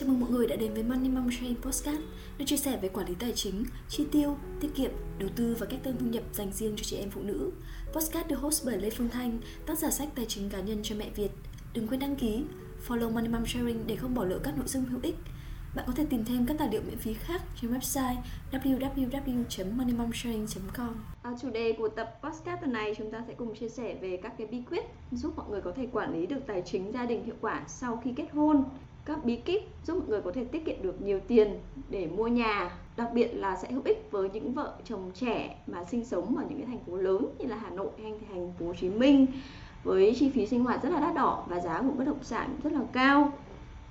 Chào mừng mọi người đã đến với Money Mom Train Podcast nơi chia sẻ về quản lý tài chính, chi tiêu, tiết kiệm, đầu tư và cách tăng thu nhập dành riêng cho chị em phụ nữ. Podcast được host bởi Lê Phương Thanh, tác giả sách tài chính cá nhân cho mẹ Việt. Đừng quên đăng ký, follow Money Mom Sharing để không bỏ lỡ các nội dung hữu ích. Bạn có thể tìm thêm các tài liệu miễn phí khác trên website www.moneymomsharing.com. À, chủ đề của tập podcast tuần này chúng ta sẽ cùng chia sẻ về các cái bí quyết giúp mọi người có thể quản lý được tài chính gia đình hiệu quả sau khi kết hôn các bí kíp giúp mọi người có thể tiết kiệm được nhiều tiền để mua nhà. Đặc biệt là sẽ hữu ích với những vợ chồng trẻ mà sinh sống ở những cái thành phố lớn như là Hà Nội hay thành phố Hồ Chí Minh với chi phí sinh hoạt rất là đắt đỏ và giá của bất động sản rất là cao.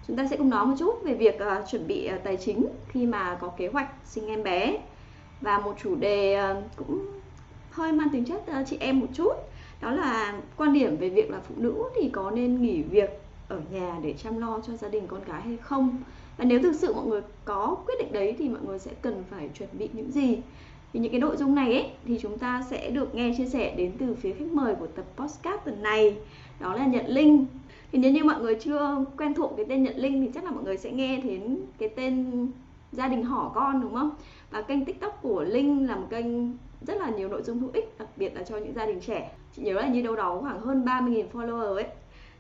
Chúng ta sẽ cùng nói một chút về việc uh, chuẩn bị uh, tài chính khi mà có kế hoạch sinh em bé. Và một chủ đề uh, cũng hơi mang tính chất uh, chị em một chút đó là quan điểm về việc là phụ nữ thì có nên nghỉ việc ở nhà để chăm lo cho gia đình con cái hay không. Và nếu thực sự mọi người có quyết định đấy thì mọi người sẽ cần phải chuẩn bị những gì? Thì những cái nội dung này ấy, thì chúng ta sẽ được nghe chia sẻ đến từ phía khách mời của tập podcast tuần này, đó là Nhật Linh. Thì nếu như mọi người chưa quen thuộc cái tên Nhật Linh thì chắc là mọi người sẽ nghe đến cái tên gia đình hỏ con, đúng không? Và kênh tiktok của Linh là một kênh rất là nhiều nội dung hữu ích, đặc biệt là cho những gia đình trẻ. Chị nhớ là như đâu đó khoảng hơn 30.000 follower ấy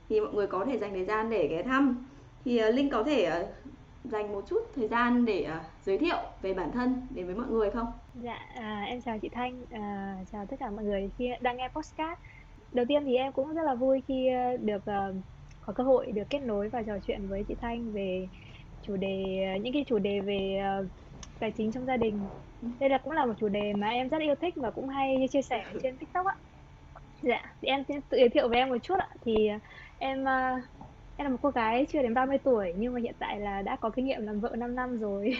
thì mọi người có thể dành thời gian để ghé thăm thì uh, linh có thể uh, dành một chút thời gian để uh, giới thiệu về bản thân đến với mọi người không? Dạ, à, em chào chị Thanh, à, chào tất cả mọi người khi đang nghe podcast. Đầu tiên thì em cũng rất là vui khi được uh, có cơ hội được kết nối và trò chuyện với chị Thanh về chủ đề những cái chủ đề về uh, tài chính trong gia đình. Đây là cũng là một chủ đề mà em rất yêu thích và cũng hay chia sẻ trên TikTok ạ. Dạ, thì em sẽ tự giới thiệu về em một chút ạ. Thì em uh, em là một cô gái chưa đến 30 tuổi nhưng mà hiện tại là đã có kinh nghiệm làm vợ 5 năm rồi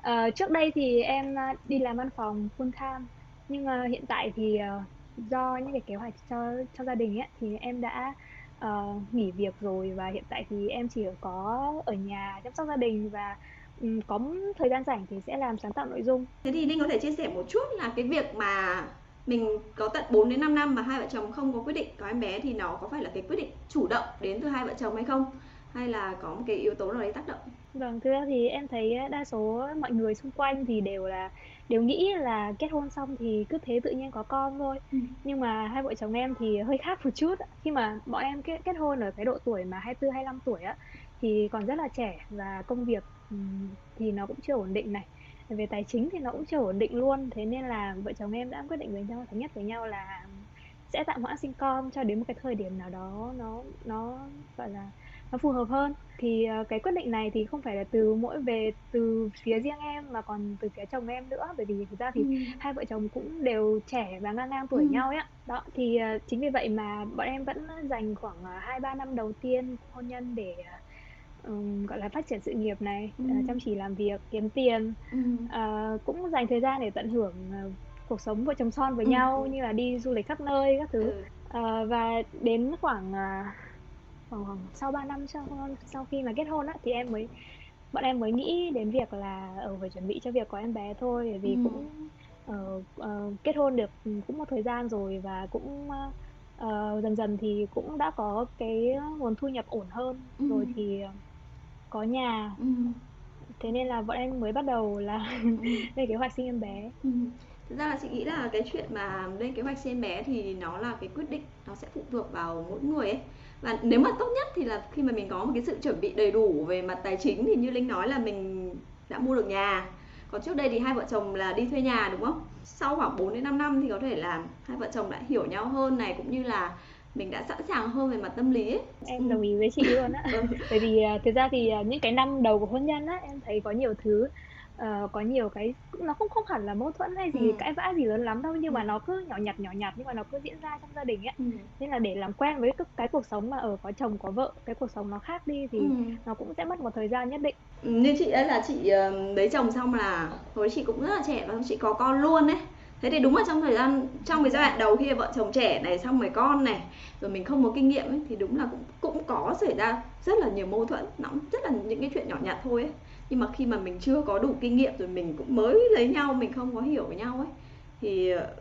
uh, trước đây thì em đi làm văn phòng full time nhưng uh, hiện tại thì uh, do những cái kế hoạch cho cho gia đình ấy thì em đã uh, nghỉ việc rồi và hiện tại thì em chỉ có ở nhà chăm sóc gia đình và um, có thời gian rảnh thì sẽ làm sáng tạo nội dung. Thế thì Linh có thể chia sẻ một chút là cái việc mà mình có tận 4 đến 5 năm mà hai vợ chồng không có quyết định có em bé thì nó có phải là cái quyết định chủ động đến từ hai vợ chồng hay không? Hay là có một cái yếu tố nào đấy tác động? Vâng, thực ra thì em thấy đa số mọi người xung quanh thì đều là đều nghĩ là kết hôn xong thì cứ thế tự nhiên có con thôi. Ừ. Nhưng mà hai vợ chồng em thì hơi khác một chút. Khi mà bọn em kết kết hôn ở cái độ tuổi mà 24 25 tuổi á thì còn rất là trẻ và công việc thì nó cũng chưa ổn định này về tài chính thì nó cũng chưa ổn định luôn thế nên là vợ chồng em đã quyết định với nhau thống nhất với nhau là sẽ tạm hoãn sinh con cho đến một cái thời điểm nào đó nó nó gọi là nó phù hợp hơn thì uh, cái quyết định này thì không phải là từ mỗi về từ phía riêng em mà còn từ phía chồng em nữa bởi vì thực ra thì ừ. hai vợ chồng cũng đều trẻ và ngang ngang tuổi ừ. nhau ấy đó thì uh, chính vì vậy mà bọn em vẫn dành khoảng hai uh, ba năm đầu tiên hôn nhân để um, gọi là phát triển sự nghiệp này ừ. uh, chăm chỉ làm việc kiếm tiền ừ. uh, cũng dành thời gian để tận hưởng uh, cuộc sống vợ chồng son với ừ. nhau như là đi du lịch khắp nơi các thứ ừ. uh, và đến khoảng uh, khoảng, khoảng sau 3 năm sau sau khi mà kết hôn á thì em mới bọn em mới nghĩ đến việc là ở uh, phải chuẩn bị cho việc có em bé thôi bởi vì ừ. cũng uh, uh, kết hôn được cũng một thời gian rồi và cũng uh, uh, dần dần thì cũng đã có cái nguồn thu nhập ổn hơn ừ. rồi thì có nhà ừ. thế nên là bọn em mới bắt đầu là ừ. lên kế hoạch sinh em bé ừ. thực ra là chị nghĩ là cái chuyện mà lên kế hoạch sinh em bé thì nó là cái quyết định nó sẽ phụ thuộc vào mỗi người ấy và nếu mà tốt nhất thì là khi mà mình có một cái sự chuẩn bị đầy đủ về mặt tài chính thì như linh nói là mình đã mua được nhà còn trước đây thì hai vợ chồng là đi thuê nhà đúng không sau khoảng 4 đến 5 năm thì có thể là hai vợ chồng đã hiểu nhau hơn này cũng như là mình đã sẵn sàng hơn về mặt tâm lý ấy. em đồng ý với chị luôn á ừ. bởi vì uh, thực ra thì uh, những cái năm đầu của hôn nhân á em thấy có nhiều thứ uh, có nhiều cái nó không không hẳn là mâu thuẫn hay gì ừ. cãi vã gì lớn lắm đâu nhưng ừ. mà nó cứ nhỏ nhặt nhỏ nhặt nhưng mà nó cứ diễn ra trong gia đình ấy ừ. nên là để làm quen với cái, cuộc sống mà ở có chồng có vợ cái cuộc sống nó khác đi thì ừ. nó cũng sẽ mất một thời gian nhất định ừ, như chị ấy là chị lấy chồng xong là hồi chị cũng rất là trẻ và chị có con luôn ấy thế thì đúng là trong thời gian trong cái giai đoạn đầu khi vợ chồng trẻ này xong rồi con này rồi mình không có kinh nghiệm ấy, thì đúng là cũng cũng có xảy ra rất là nhiều mâu thuẫn nó rất là những cái chuyện nhỏ nhặt thôi ấy. Nhưng mà khi mà mình chưa có đủ kinh nghiệm rồi mình cũng mới lấy nhau mình không có hiểu với nhau ấy thì ờ,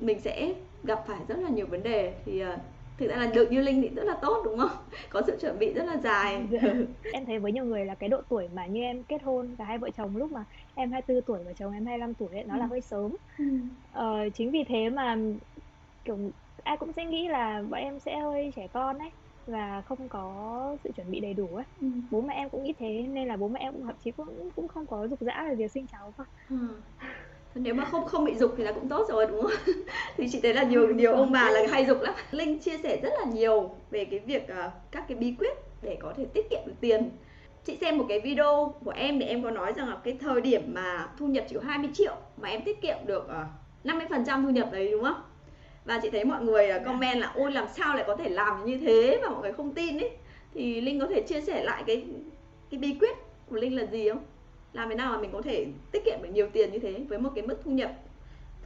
mình sẽ gặp phải rất là nhiều vấn đề. Thì ờ, thực ra là được như linh thì rất là tốt đúng không có sự chuẩn bị rất là dài dạ. em thấy với nhiều người là cái độ tuổi mà như em kết hôn cả hai vợ chồng lúc mà em 24 tuổi và chồng em 25 tuổi ấy, nó ừ. là hơi sớm ừ. ờ, chính vì thế mà kiểu ai cũng sẽ nghĩ là bọn em sẽ hơi trẻ con ấy và không có sự chuẩn bị đầy đủ ấy ừ. bố mẹ em cũng nghĩ thế nên là bố mẹ em cũng thậm chí cũng cũng không có dục dã về việc sinh cháu cơ ừ nếu mà không không bị dục thì là cũng tốt rồi đúng không? Thì chị thấy là nhiều nhiều ông bà là hay dục lắm. Linh chia sẻ rất là nhiều về cái việc uh, các cái bí quyết để có thể tiết kiệm được tiền. Chị xem một cái video của em để em có nói rằng là cái thời điểm mà thu nhập chỉ có 20 triệu mà em tiết kiệm được uh, 50% thu nhập đấy đúng không? Và chị thấy mọi người uh, comment là ôi làm sao lại có thể làm như thế? Mà mọi người không tin ấy. Thì linh có thể chia sẻ lại cái cái bí quyết của linh là gì không làm thế nào mà mình có thể tiết kiệm được nhiều tiền như thế với một cái mức thu nhập?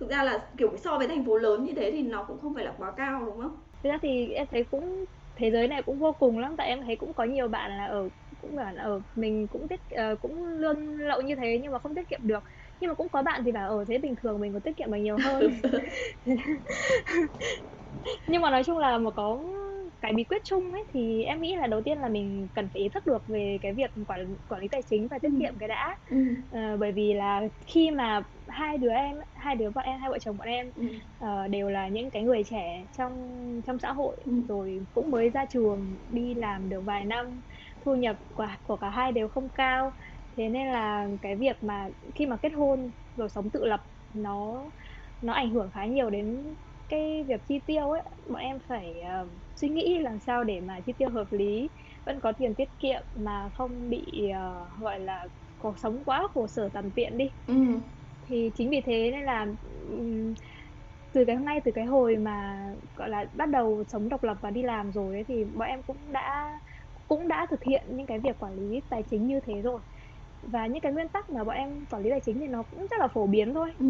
Thực ra là kiểu so với thành phố lớn như thế thì nó cũng không phải là quá cao đúng không? Thực ra thì em thấy cũng thế giới này cũng vô cùng lắm. Tại em thấy cũng có nhiều bạn là ở cũng bảo là ở mình cũng tiết uh, cũng lương lậu như thế nhưng mà không tiết kiệm được. Nhưng mà cũng có bạn thì bảo ở thế bình thường mình có tiết kiệm được nhiều hơn. Nhưng mà nói chung là một có cái bí quyết chung ấy thì em nghĩ là đầu tiên là mình cần phải ý thức được về cái việc quản quản lý tài chính và tiết ừ. kiệm cái đã ừ. à, bởi vì là khi mà hai đứa em hai đứa bọn em hai vợ chồng bọn em ừ. uh, đều là những cái người trẻ trong trong xã hội ừ. rồi cũng mới ra trường đi làm được vài năm thu nhập của của cả hai đều không cao thế nên là cái việc mà khi mà kết hôn rồi sống tự lập nó nó ảnh hưởng khá nhiều đến cái việc chi tiêu ấy bọn em phải uh, suy nghĩ làm sao để mà chi tiêu hợp lý vẫn có tiền tiết kiệm mà không bị uh, gọi là cuộc sống quá khổ sở tàn tiện đi ừ. thì chính vì thế nên là um, từ cái ngay từ cái hồi mà gọi là bắt đầu sống độc lập và đi làm rồi ấy, thì bọn em cũng đã cũng đã thực hiện những cái việc quản lý tài chính như thế rồi và những cái nguyên tắc mà bọn em quản lý tài chính thì nó cũng rất là phổ biến thôi ừ.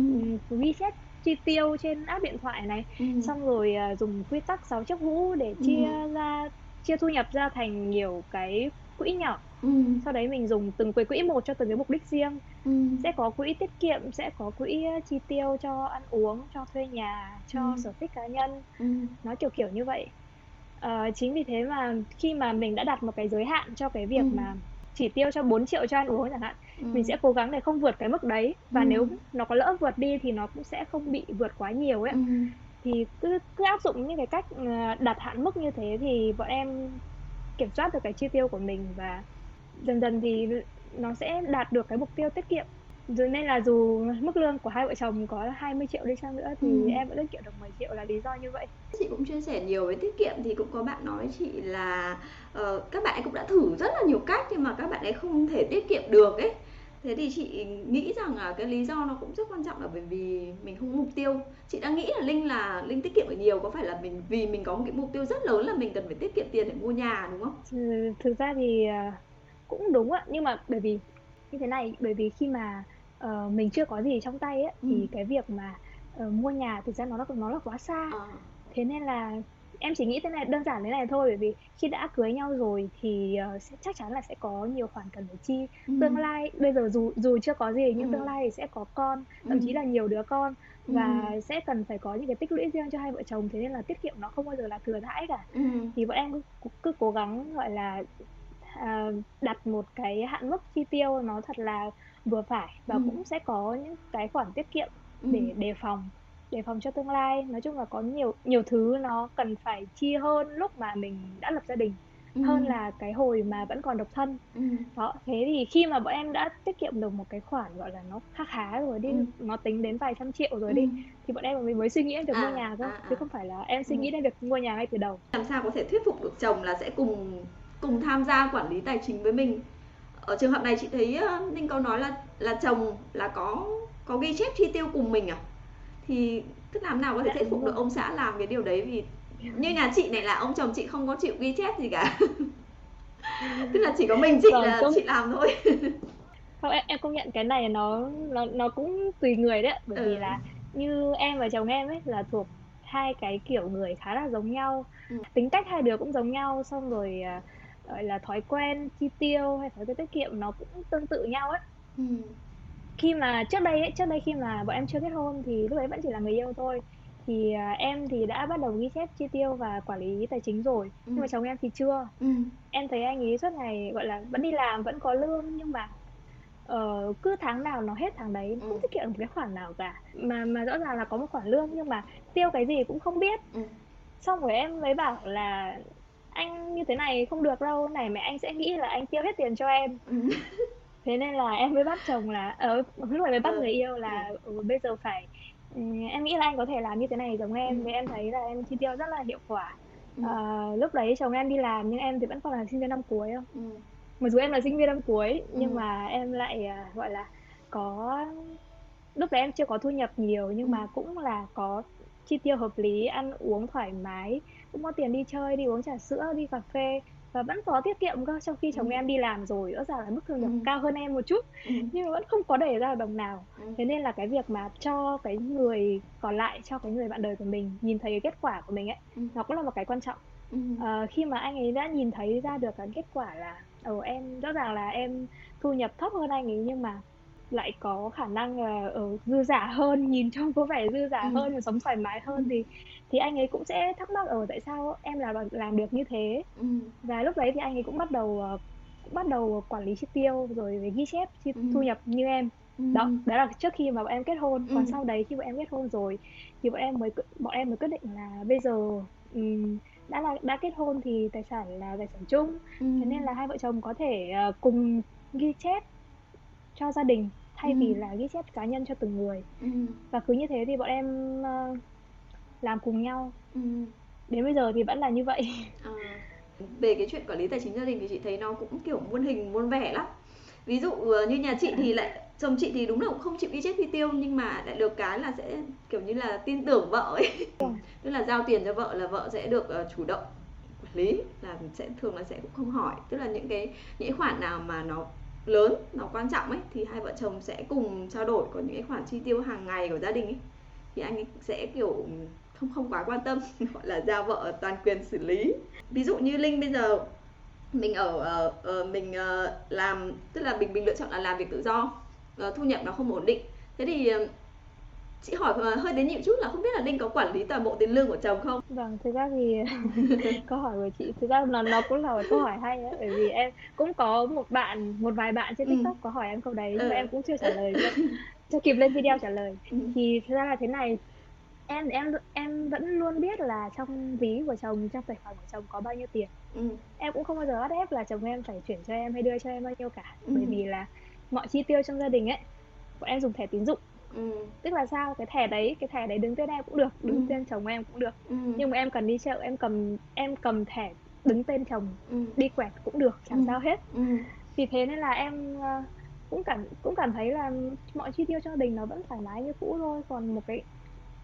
chép chi tiêu trên app điện thoại này ừ. xong rồi uh, dùng quy tắc sáu chiếc hũ để ừ. chia ừ. ra chia thu nhập ra thành nhiều cái quỹ nhỏ ừ. sau đấy mình dùng từng cái quỹ một cho từng cái mục đích riêng ừ. sẽ có quỹ tiết kiệm sẽ có quỹ chi tiêu cho ăn uống cho thuê nhà cho ừ. sở thích cá nhân ừ. nó kiểu kiểu như vậy à, chính vì thế mà khi mà mình đã đặt một cái giới hạn cho cái việc ừ. mà chỉ tiêu cho 4 triệu cho ăn uống chẳng hạn ừ. mình sẽ cố gắng để không vượt cái mức đấy và ừ. nếu nó có lỡ vượt đi thì nó cũng sẽ không bị vượt quá nhiều ấy ừ. thì cứ cứ áp dụng những cái cách ờ, đặt hạn mức như thế thì bọn em kiểm soát được cái chi tiêu của mình và dần dần thì nó sẽ đạt được cái mục tiêu tiết kiệm rồi nên là dù mức lương của hai vợ chồng có 20 triệu đi chăng nữa thì ừ. em vẫn tiết kiệm được 10 triệu là lý do như vậy. Chị cũng chia sẻ nhiều với tiết kiệm thì cũng có bạn nói chị là uh, các bạn ấy cũng đã thử rất là nhiều cách nhưng mà các bạn ấy không thể tiết kiệm được ấy. Thế thì chị nghĩ rằng là cái lý do nó cũng rất quan trọng là bởi vì mình không mục tiêu. Chị đang nghĩ là linh là linh tiết kiệm được nhiều có phải là mình vì mình có một cái mục tiêu rất lớn là mình cần phải tiết kiệm tiền để mua nhà đúng không? Ừ, thực ra thì ờ, cũng đúng ạ. Nhưng mà bởi vì như thế này bởi vì khi mà uh, mình chưa có gì trong tay ấy, ừ. thì cái việc mà uh, mua nhà thực ra nó nó là quá xa à. thế nên là em chỉ nghĩ thế này đơn giản thế này thôi bởi vì khi đã cưới nhau rồi thì uh, sẽ, chắc chắn là sẽ có nhiều khoản cần phải chi ừ. tương lai bây giờ dù dù chưa có gì nhưng ừ. tương lai thì sẽ có con thậm ừ. chí là nhiều đứa con và ừ. sẽ cần phải có những cái tích lũy riêng cho hai vợ chồng thế nên là tiết kiệm nó không bao giờ là thừa thãi cả ừ. thì bọn em cứ, cứ cố gắng gọi là uh, đặt một cái hạn mức chi tiêu nó thật là vừa phải và ừ. cũng sẽ có những cái khoản tiết kiệm ừ. để đề phòng đề phòng cho tương lai nói chung là có nhiều nhiều thứ nó cần phải chi hơn lúc mà mình đã lập gia đình ừ. hơn là cái hồi mà vẫn còn độc thân ừ. đó thế thì khi mà bọn em đã tiết kiệm được một cái khoản gọi là nó khá khá rồi đi ừ. nó tính đến vài trăm triệu rồi ừ. đi thì bọn em mình mới suy nghĩ đến việc à, mua nhà thôi à, à. chứ không phải là em suy ừ. nghĩ đến việc mua nhà ngay từ đầu làm sao có thể thuyết phục được chồng là sẽ cùng cùng tham gia quản lý tài chính với mình ở trường hợp này chị thấy ninh có nói là là chồng là có có ghi chép chi tiêu cùng mình à? Thì tức làm nào có thể dạ, thuyết phục được ông xã làm cái điều đấy vì như nhà chị này là ông chồng chị không có chịu ghi chép gì cả. Tức là chỉ có mình chị vâng, là chị làm thôi. Không em, em công nhận cái này nó nó nó cũng tùy người đấy bởi ừ. vì là như em và chồng em ấy là thuộc hai cái kiểu người khá là giống nhau. Ừ. tính cách hai đứa cũng giống nhau xong rồi uh, gọi là thói quen chi tiêu hay thói quen tiết kiệm nó cũng tương tự nhau ấy ừ. khi mà trước đây ấy, trước đây khi mà bọn em chưa kết hôn thì lúc đấy vẫn chỉ là người yêu thôi thì à, em thì đã bắt đầu ghi chép chi tiêu và quản lý tài chính rồi ừ. nhưng mà chồng em thì chưa ừ. em thấy anh ấy suốt ngày gọi là vẫn đi làm vẫn có lương nhưng mà uh, cứ tháng nào nó hết tháng đấy không ừ. tiết kiệm được một cái khoản nào cả mà mà rõ ràng là có một khoản lương nhưng mà tiêu cái gì cũng không biết ừ. xong rồi em mới bảo là anh như thế này không được đâu này mẹ anh sẽ nghĩ là anh tiêu hết tiền cho em. Ừ. thế nên là em mới bắt chồng là ở ờ, lúc này mới bắt ừ. người yêu là ừ, bây giờ phải ừ, em nghĩ là anh có thể làm như thế này giống em vì em thấy là em chi tiêu rất là hiệu quả. À, lúc đấy chồng em đi làm nhưng em thì vẫn còn là sinh viên năm cuối không? Ừ. mặc dù em là sinh viên năm cuối nhưng mà em lại uh, gọi là có lúc đấy em chưa có thu nhập nhiều nhưng mà cũng là có chi tiêu hợp lý ăn uống thoải mái cũng có tiền đi chơi đi uống trà sữa đi cà phê và vẫn có tiết kiệm cơ trong khi chồng ừ. em đi làm rồi rõ ràng là mức thu nhập ừ. cao hơn em một chút ừ. nhưng mà vẫn không có để ra đồng nào ừ. thế nên là cái việc mà cho cái người còn lại cho cái người bạn đời của mình nhìn thấy cái kết quả của mình ấy ừ. nó cũng là một cái quan trọng ừ. à, khi mà anh ấy đã nhìn thấy ra được cái kết quả là ồ em rõ ràng là em thu nhập thấp hơn anh ấy nhưng mà lại có khả năng là ở dư giả hơn nhìn trông có vẻ dư giả ừ. hơn và sống thoải mái hơn thì thì anh ấy cũng sẽ thắc mắc ở tại sao em làm làm được như thế ừ. và lúc đấy thì anh ấy cũng bắt đầu ờ, cũng bắt đầu quản lý chi tiêu rồi về ghi chép chi ừ. thu nhập như em ừ. đó đó là trước khi mà bọn em kết hôn còn ừ. sau đấy khi bọn em kết hôn rồi thì bọn em mới bọn em mới quyết định là bây giờ um, đã là đã kết hôn thì tài sản là tài sản chung ừ. thế nên là hai vợ chồng có thể uh, cùng ghi chép cho gia đình thay ừ. vì là ghi chép cá nhân cho từng người ừ. và cứ như thế thì bọn em uh, làm cùng nhau. Ừ. đến bây giờ thì vẫn là như vậy. À, về cái chuyện quản lý tài chính gia đình thì chị thấy nó cũng kiểu muôn hình muôn vẻ lắm. Ví dụ ờ, như nhà chị thì lại chồng chị thì đúng là cũng không chịu ghi chép chi tiêu nhưng mà lại được cái là sẽ kiểu như là tin tưởng vợ ấy. Ừ. tức là giao tiền cho vợ là vợ sẽ được uh, chủ động quản lý là sẽ thường là sẽ cũng không hỏi. Tức là những cái những khoản nào mà nó lớn nó quan trọng ấy thì hai vợ chồng sẽ cùng trao đổi còn những cái khoản chi tiêu hàng ngày của gia đình ấy. Thì anh ấy sẽ kiểu không không quá quan tâm gọi là giao vợ toàn quyền xử lý ví dụ như linh bây giờ mình ở uh, mình uh, làm tức là mình mình lựa chọn là làm việc tự do uh, thu nhập nó không ổn định thế thì uh, chị hỏi hơi đến nhịu chút là không biết là linh có quản lý toàn bộ tiền lương của chồng không vâng thực ra thì câu hỏi của chị thực ra nó nó cũng là một câu hỏi hay đấy bởi vì em cũng có một bạn một vài bạn trên ừ. tiktok ừ. có hỏi em câu đấy nhưng ừ. mà em cũng chưa trả lời chưa kịp lên video trả lời ừ. thì thực ra là thế này em em em vẫn luôn biết là trong ví của chồng trong tài khoản của chồng có bao nhiêu tiền ừ. em cũng không bao giờ bắt ép là chồng em phải chuyển cho em hay đưa cho em bao nhiêu cả ừ. bởi vì là mọi chi tiêu trong gia đình ấy bọn em dùng thẻ tín dụng ừ. tức là sao cái thẻ đấy cái thẻ đấy đứng tên em cũng được đứng ừ. tên chồng em cũng được ừ. nhưng mà em cần đi chợ em cầm em cầm thẻ đứng tên chồng ừ. đi quẹt cũng được chẳng ừ. sao hết ừ. vì thế nên là em ờ, cũng cảm cũng cảm thấy là mọi chi tiêu cho gia đình nó vẫn thoải mái như cũ thôi còn một cái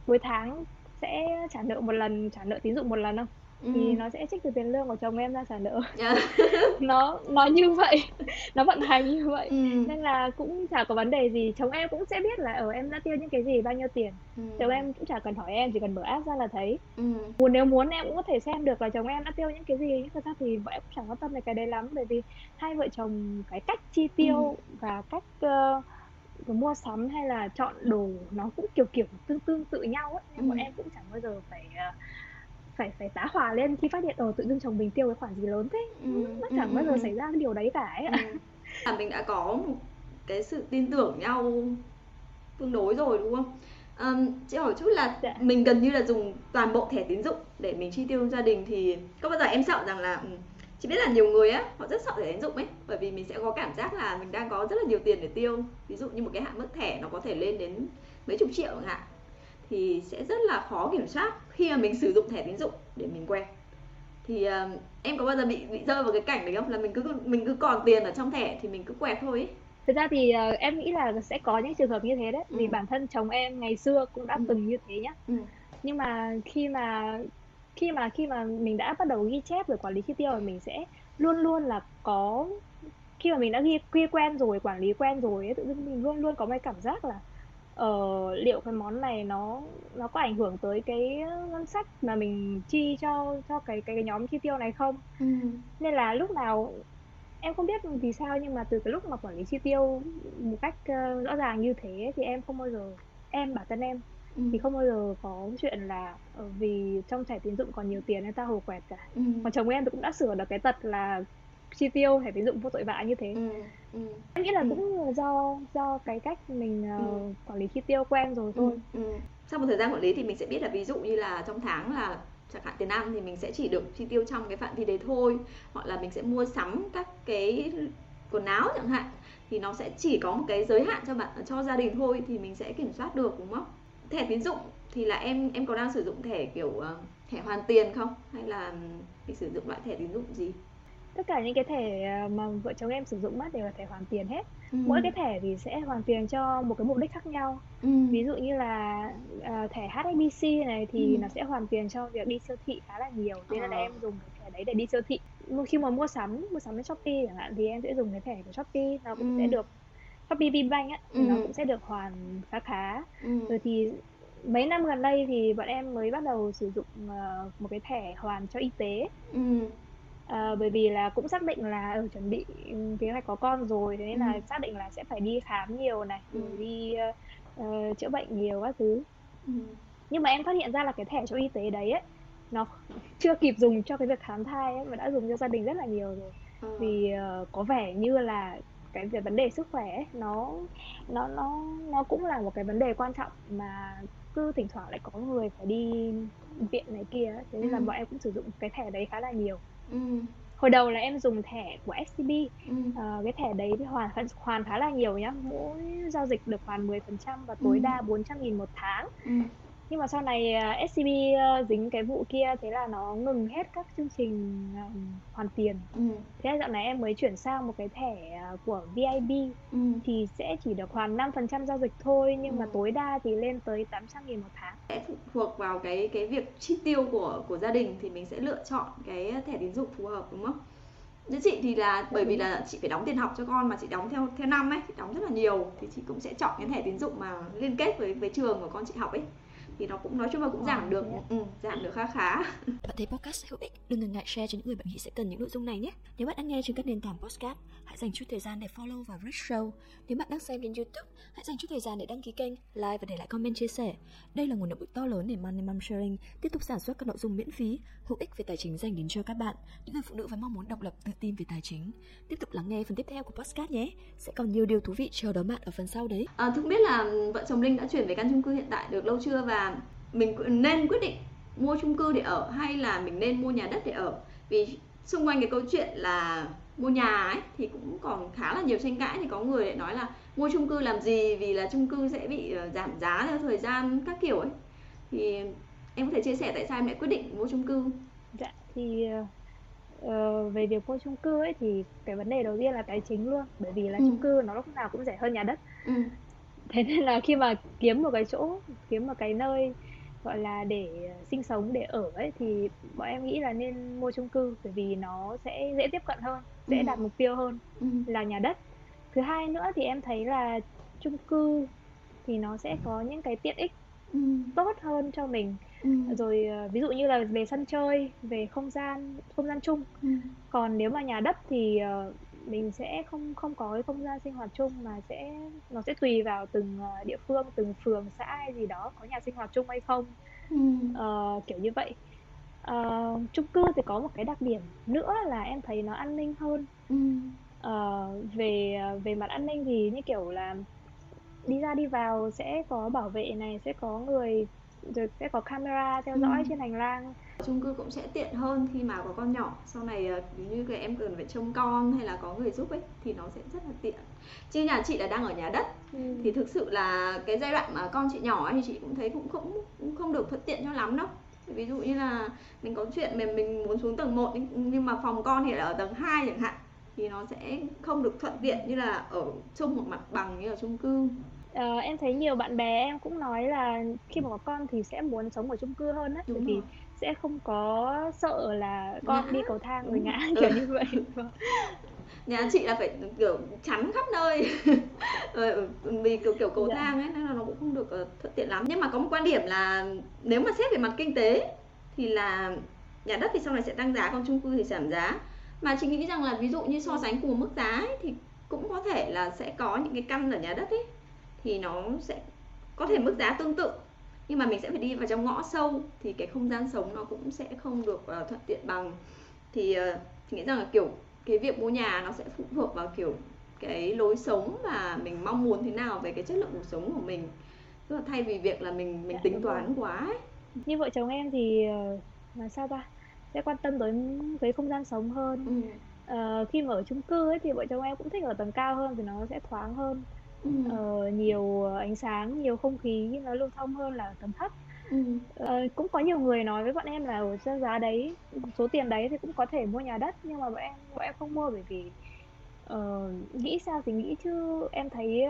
cuối tháng sẽ trả nợ một lần trả nợ tín dụng một lần không ừ. thì nó sẽ trích từ tiền lương của chồng em ra trả nợ yeah. Dạ. nó nó như vậy nó vận hành như vậy ừ. nên là cũng chả có vấn đề gì chồng em cũng sẽ biết là ở em đã tiêu những cái gì bao nhiêu tiền ừ. chồng em cũng chả cần hỏi em chỉ cần mở app ra là thấy ừ. muốn nếu muốn em cũng có thể xem được là chồng em đã tiêu những cái gì nhưng thật ra thì vợ em cũng chẳng quan tâm về cái đấy lắm bởi vì hai vợ chồng cái cách chi tiêu ừ. và cách uh, mua sắm hay là chọn đồ nó cũng kiểu kiểu tương tương tự nhau ấy nên ừ. bọn em cũng chẳng bao giờ phải ờ, phải phải tá hỏa lên khi phát hiện ở ờ, tự dưng chồng mình tiêu cái khoản gì lớn thế ừ. nó chẳng ừ. bao giờ ừ. xảy ra cái điều đấy cả ấy ừ. là mình đã có một cái sự tin tưởng nhau tương đối rồi đúng không um, chị hỏi chút là dạ. mình gần như là dùng toàn bộ thẻ tín dụng để mình chi tiêu gia đình thì có bao giờ em sợ rằng là chị biết là nhiều người á họ rất sợ thẻ tín dụng ấy bởi vì mình sẽ có cảm giác là mình đang có rất là nhiều tiền để tiêu ví dụ như một cái hạn mức thẻ nó có thể lên đến mấy chục triệu chẳng hạn thì sẽ rất là khó kiểm soát khi mà mình sử dụng thẻ tín dụng để mình quẹt thì uh, em có bao giờ bị bị rơi vào cái cảnh đấy không là mình cứ mình cứ còn tiền ở trong thẻ thì mình cứ quẹt thôi ấy. thực ra thì uh, em nghĩ là sẽ có những trường hợp như thế đấy ừ. vì bản thân chồng em ngày xưa cũng đã ừ. từng như thế nhá ừ. nhưng mà khi mà khi mà khi mà mình đã bắt đầu ghi chép rồi quản lý chi tiêu thì mình sẽ luôn luôn là có khi mà mình đã ghi quy quen rồi quản lý quen rồi ấy, tự dưng mình luôn luôn có cái cảm giác là uh, liệu cái món này nó nó có ảnh hưởng tới cái ngân sách mà mình chi cho cho cái cái, cái nhóm chi tiêu này không ừ. nên là lúc nào em không biết vì sao nhưng mà từ cái lúc mà quản lý chi tiêu một cách uh, rõ ràng như thế thì em không bao giờ em bản thân em ừ. thì không bao giờ có chuyện là ờ, vì trong thẻ tín dụng còn nhiều tiền nên ta hồ quẹt cả ừ. còn chồng em thì cũng đã sửa được cái tật là chi tiêu thẻ tín dụng vô tội vạ như thế ừ. Ừ. em nghĩ là ừ. cũng do do cái cách mình uh, ừ. quản lý chi tiêu quen rồi thôi ừ. Ừ. sau một thời gian quản lý thì mình sẽ biết là ví dụ như là trong tháng là chẳng hạn tiền ăn thì mình sẽ chỉ được chi tiêu trong cái phạm vi đấy thôi hoặc là mình sẽ mua sắm các cái quần áo chẳng hạn thì nó sẽ chỉ có một cái giới hạn cho bạn cho gia đình thôi thì mình sẽ kiểm soát được đúng không thẻ tín dụng thì là em em có đang sử dụng thẻ kiểu uh, thẻ hoàn tiền không hay là mình sử dụng loại thẻ tín dụng gì tất cả những cái thẻ ờ, mà vợ chồng em sử dụng mắt đều là thẻ hoàn tiền hết ừ. mỗi cái thẻ thì sẽ hoàn tiền cho một cái mục đích khác nhau ừ. ví dụ như là uh, thẻ HSBC này thì ừ. nó sẽ hoàn tiền cho việc đi siêu thị khá là nhiều thế nên là ờ. em dùng cái thẻ đấy để đi siêu thị khi mà mua sắm mua sắm trên shopee chẳng hạn thì em sẽ dùng cái thẻ của shopee nó cũng ừ. sẽ được shopee vbank á ừ. nó cũng sẽ được hoàn khá khá ừ. rồi thì mấy năm gần đây thì bọn em mới bắt đầu sử dụng uh, một cái thẻ hoàn cho y tế ừ à, bởi vì là cũng xác định là ở chuẩn bị kế hoạch có con rồi thế nên là ừ. xác định là sẽ phải đi khám nhiều này ừ. đi uh, chữa bệnh nhiều các thứ ừ. nhưng mà em phát hiện ra là cái thẻ cho y tế đấy ấy nó chưa kịp dùng cho cái việc khám thai ấy mà đã dùng cho gia đình rất là nhiều rồi ừ. vì uh, có vẻ như là cái về vấn đề sức khỏe ấy, nó nó nó nó cũng là một cái vấn đề quan trọng mà cứ thỉnh thoảng lại có người phải đi viện này kia thế nên ừ. là bọn em cũng sử dụng cái thẻ đấy khá là nhiều Ừ. Hồi đầu là em dùng thẻ của SCB, ừ. ờ, cái thẻ đấy thì hoàn hoàn khá là nhiều nhá, mỗi giao dịch được hoàn 10% và tối ừ. đa 400.000 một tháng. Ừ nhưng mà sau này uh, SCB uh, dính cái vụ kia thế là nó ngừng hết các chương trình uh, hoàn tiền ừ. thế là dạo này em mới chuyển sang một cái thẻ uh, của VIB ừ. thì sẽ chỉ được hoàn 5% giao dịch thôi nhưng ừ. mà tối đa thì lên tới 800 nghìn một tháng sẽ phụ thuộc vào cái cái việc chi tiêu của của gia đình thì mình sẽ lựa chọn cái thẻ tín dụng phù hợp đúng không? Như chị thì là bởi vì là chị phải đóng tiền học cho con mà chị đóng theo theo năm ấy, chị đóng rất là nhiều thì chị cũng sẽ chọn cái thẻ tín dụng mà liên kết với với trường của con chị học ấy thì nó cũng nói chung là cũng giảm được. ừ, giảm được khá khá. Bạn thấy podcast hữu ích đừng ngần ngại share cho những người bạn nghĩ sẽ cần những nội dung này nhé. Nếu bạn đang nghe trên các nền tảng podcast hãy dành chút thời gian để follow và rate show. Nếu bạn đang xem trên youtube hãy dành chút thời gian để đăng ký kênh like và để lại comment chia sẻ. Đây là nguồn động lực to lớn để Money Mom Sharing tiếp tục sản xuất các nội dung miễn phí hữu ích về tài chính dành đến cho các bạn. Những người phụ nữ với mong muốn độc lập tự tin về tài chính. Tiếp tục lắng nghe phần tiếp theo của podcast nhé. Sẽ còn nhiều điều thú vị chờ đón bạn ở phần sau đấy. À, không biết là vợ chồng linh đã chuyển về căn chung cư hiện tại được lâu chưa và mình nên quyết định mua chung cư để ở hay là mình nên mua nhà đất để ở. Vì xung quanh cái câu chuyện là mua nhà ấy thì cũng còn khá là nhiều tranh cãi thì có người lại nói là mua chung cư làm gì? Vì là chung cư sẽ bị ờ, giảm giá theo thời gian các kiểu ấy. Thì em có thể chia sẻ tại sao em lại quyết định mua chung cư? Dạ thì uh, về việc mua chung cư ấy thì cái vấn đề đầu tiên là tài chính luôn. Bởi vì là ừ. chung cư nó lúc nào cũng rẻ hơn nhà đất. Ừ. thế nên là khi mà kiếm một cái chỗ kiếm một cái nơi gọi là để sinh sống để ở ấy thì bọn em nghĩ là nên mua chung cư bởi vì nó sẽ dễ tiếp cận hơn dễ ừ. đạt mục tiêu hơn ừ. là nhà đất thứ hai nữa thì em thấy là chung cư thì nó sẽ có những cái tiện ích ừ. tốt hơn cho mình ừ. rồi ờ, ví dụ như là về sân chơi về không gian không gian chung ừ. còn nếu mà nhà đất thì ờ, mình sẽ không không có cái không gian sinh hoạt chung mà sẽ nó sẽ tùy vào từng ờ, địa phương từng phường xã hay gì đó có nhà sinh hoạt chung hay không ừ. uh, kiểu như vậy uh, chung cư thì có một cái đặc điểm nữa là em thấy nó an ninh hơn ừ. uh, về về mặt an ninh thì như kiểu là đi ra đi vào sẽ có bảo vệ này sẽ có người rồi sẽ có camera theo dõi ừ. trên hành lang chung cư cũng sẽ tiện hơn khi mà có con nhỏ. Sau này ờ, ví như cái em cần phải trông con hay là có người giúp ấy thì nó sẽ rất là tiện. Chứ nhà chị là đang ở nhà đất ừ. thì thực sự là cái giai đoạn mà con chị nhỏ thì chị cũng thấy cũng không cũng không được thuận tiện cho lắm đâu. Ví dụ như là mình có chuyện mình mình muốn xuống tầng 1 nhưng mà phòng con thì là ở tầng 2 chẳng hạn thì nó sẽ không được thuận tiện như là ở chung một mặt bằng như ở chung cư. Ờ, em thấy nhiều bạn bè em cũng nói là khi mà có con thì sẽ muốn sống ở chung cư hơn á, bởi vì sẽ không có sợ là con đi cầu thang rồi ngã kiểu như vậy. Nhà chị là phải kiểu chắn khắp nơi ờ, vì kiểu kiểu cầu Dạ. thang ấy nên là nó cũng không được ờ, thuận tiện lắm. Nhưng mà có một quan điểm là nếu mà xét về mặt kinh tế thì là nhà đất thì sau này sẽ tăng giá còn chung cư thì giảm giá. Mà chị nghĩ rằng là ví dụ như so sánh cùng mức giá ấy, thì cũng có thể là sẽ có những cái căn ở nhà đất ấy thì nó sẽ có thể mức giá tương tự nhưng mà mình sẽ phải đi vào trong ngõ sâu thì cái không gian sống nó cũng sẽ không được uh, thuận tiện bằng. Thì uh, thì nghĩ rằng là kiểu cái việc mua nhà nó sẽ phụ thuộc vào kiểu cái lối sống và mình mong muốn thế nào về cái chất lượng cuộc sống của mình. Tức là thay vì việc là mình mình dạ, tính toán quá ấy. như vợ chồng em thì ờ, là sao ta? Sẽ quan tâm tới cái không gian sống hơn. Ừ. ờ, khi mà ở chung cư ấy thì vợ chồng em cũng thích ở tầng cao hơn thì nó sẽ thoáng hơn ừ. ờ, nhiều ánh sáng nhiều không khí nó lưu thông hơn là tầng thấp ừ. ờ, cũng có nhiều người nói với bọn em là ở giá đấy số tiền đấy thì cũng có thể mua nhà đất nhưng mà bọn em bọn em không mua bởi vì Ờ, nghĩ sao thì nghĩ chứ em thấy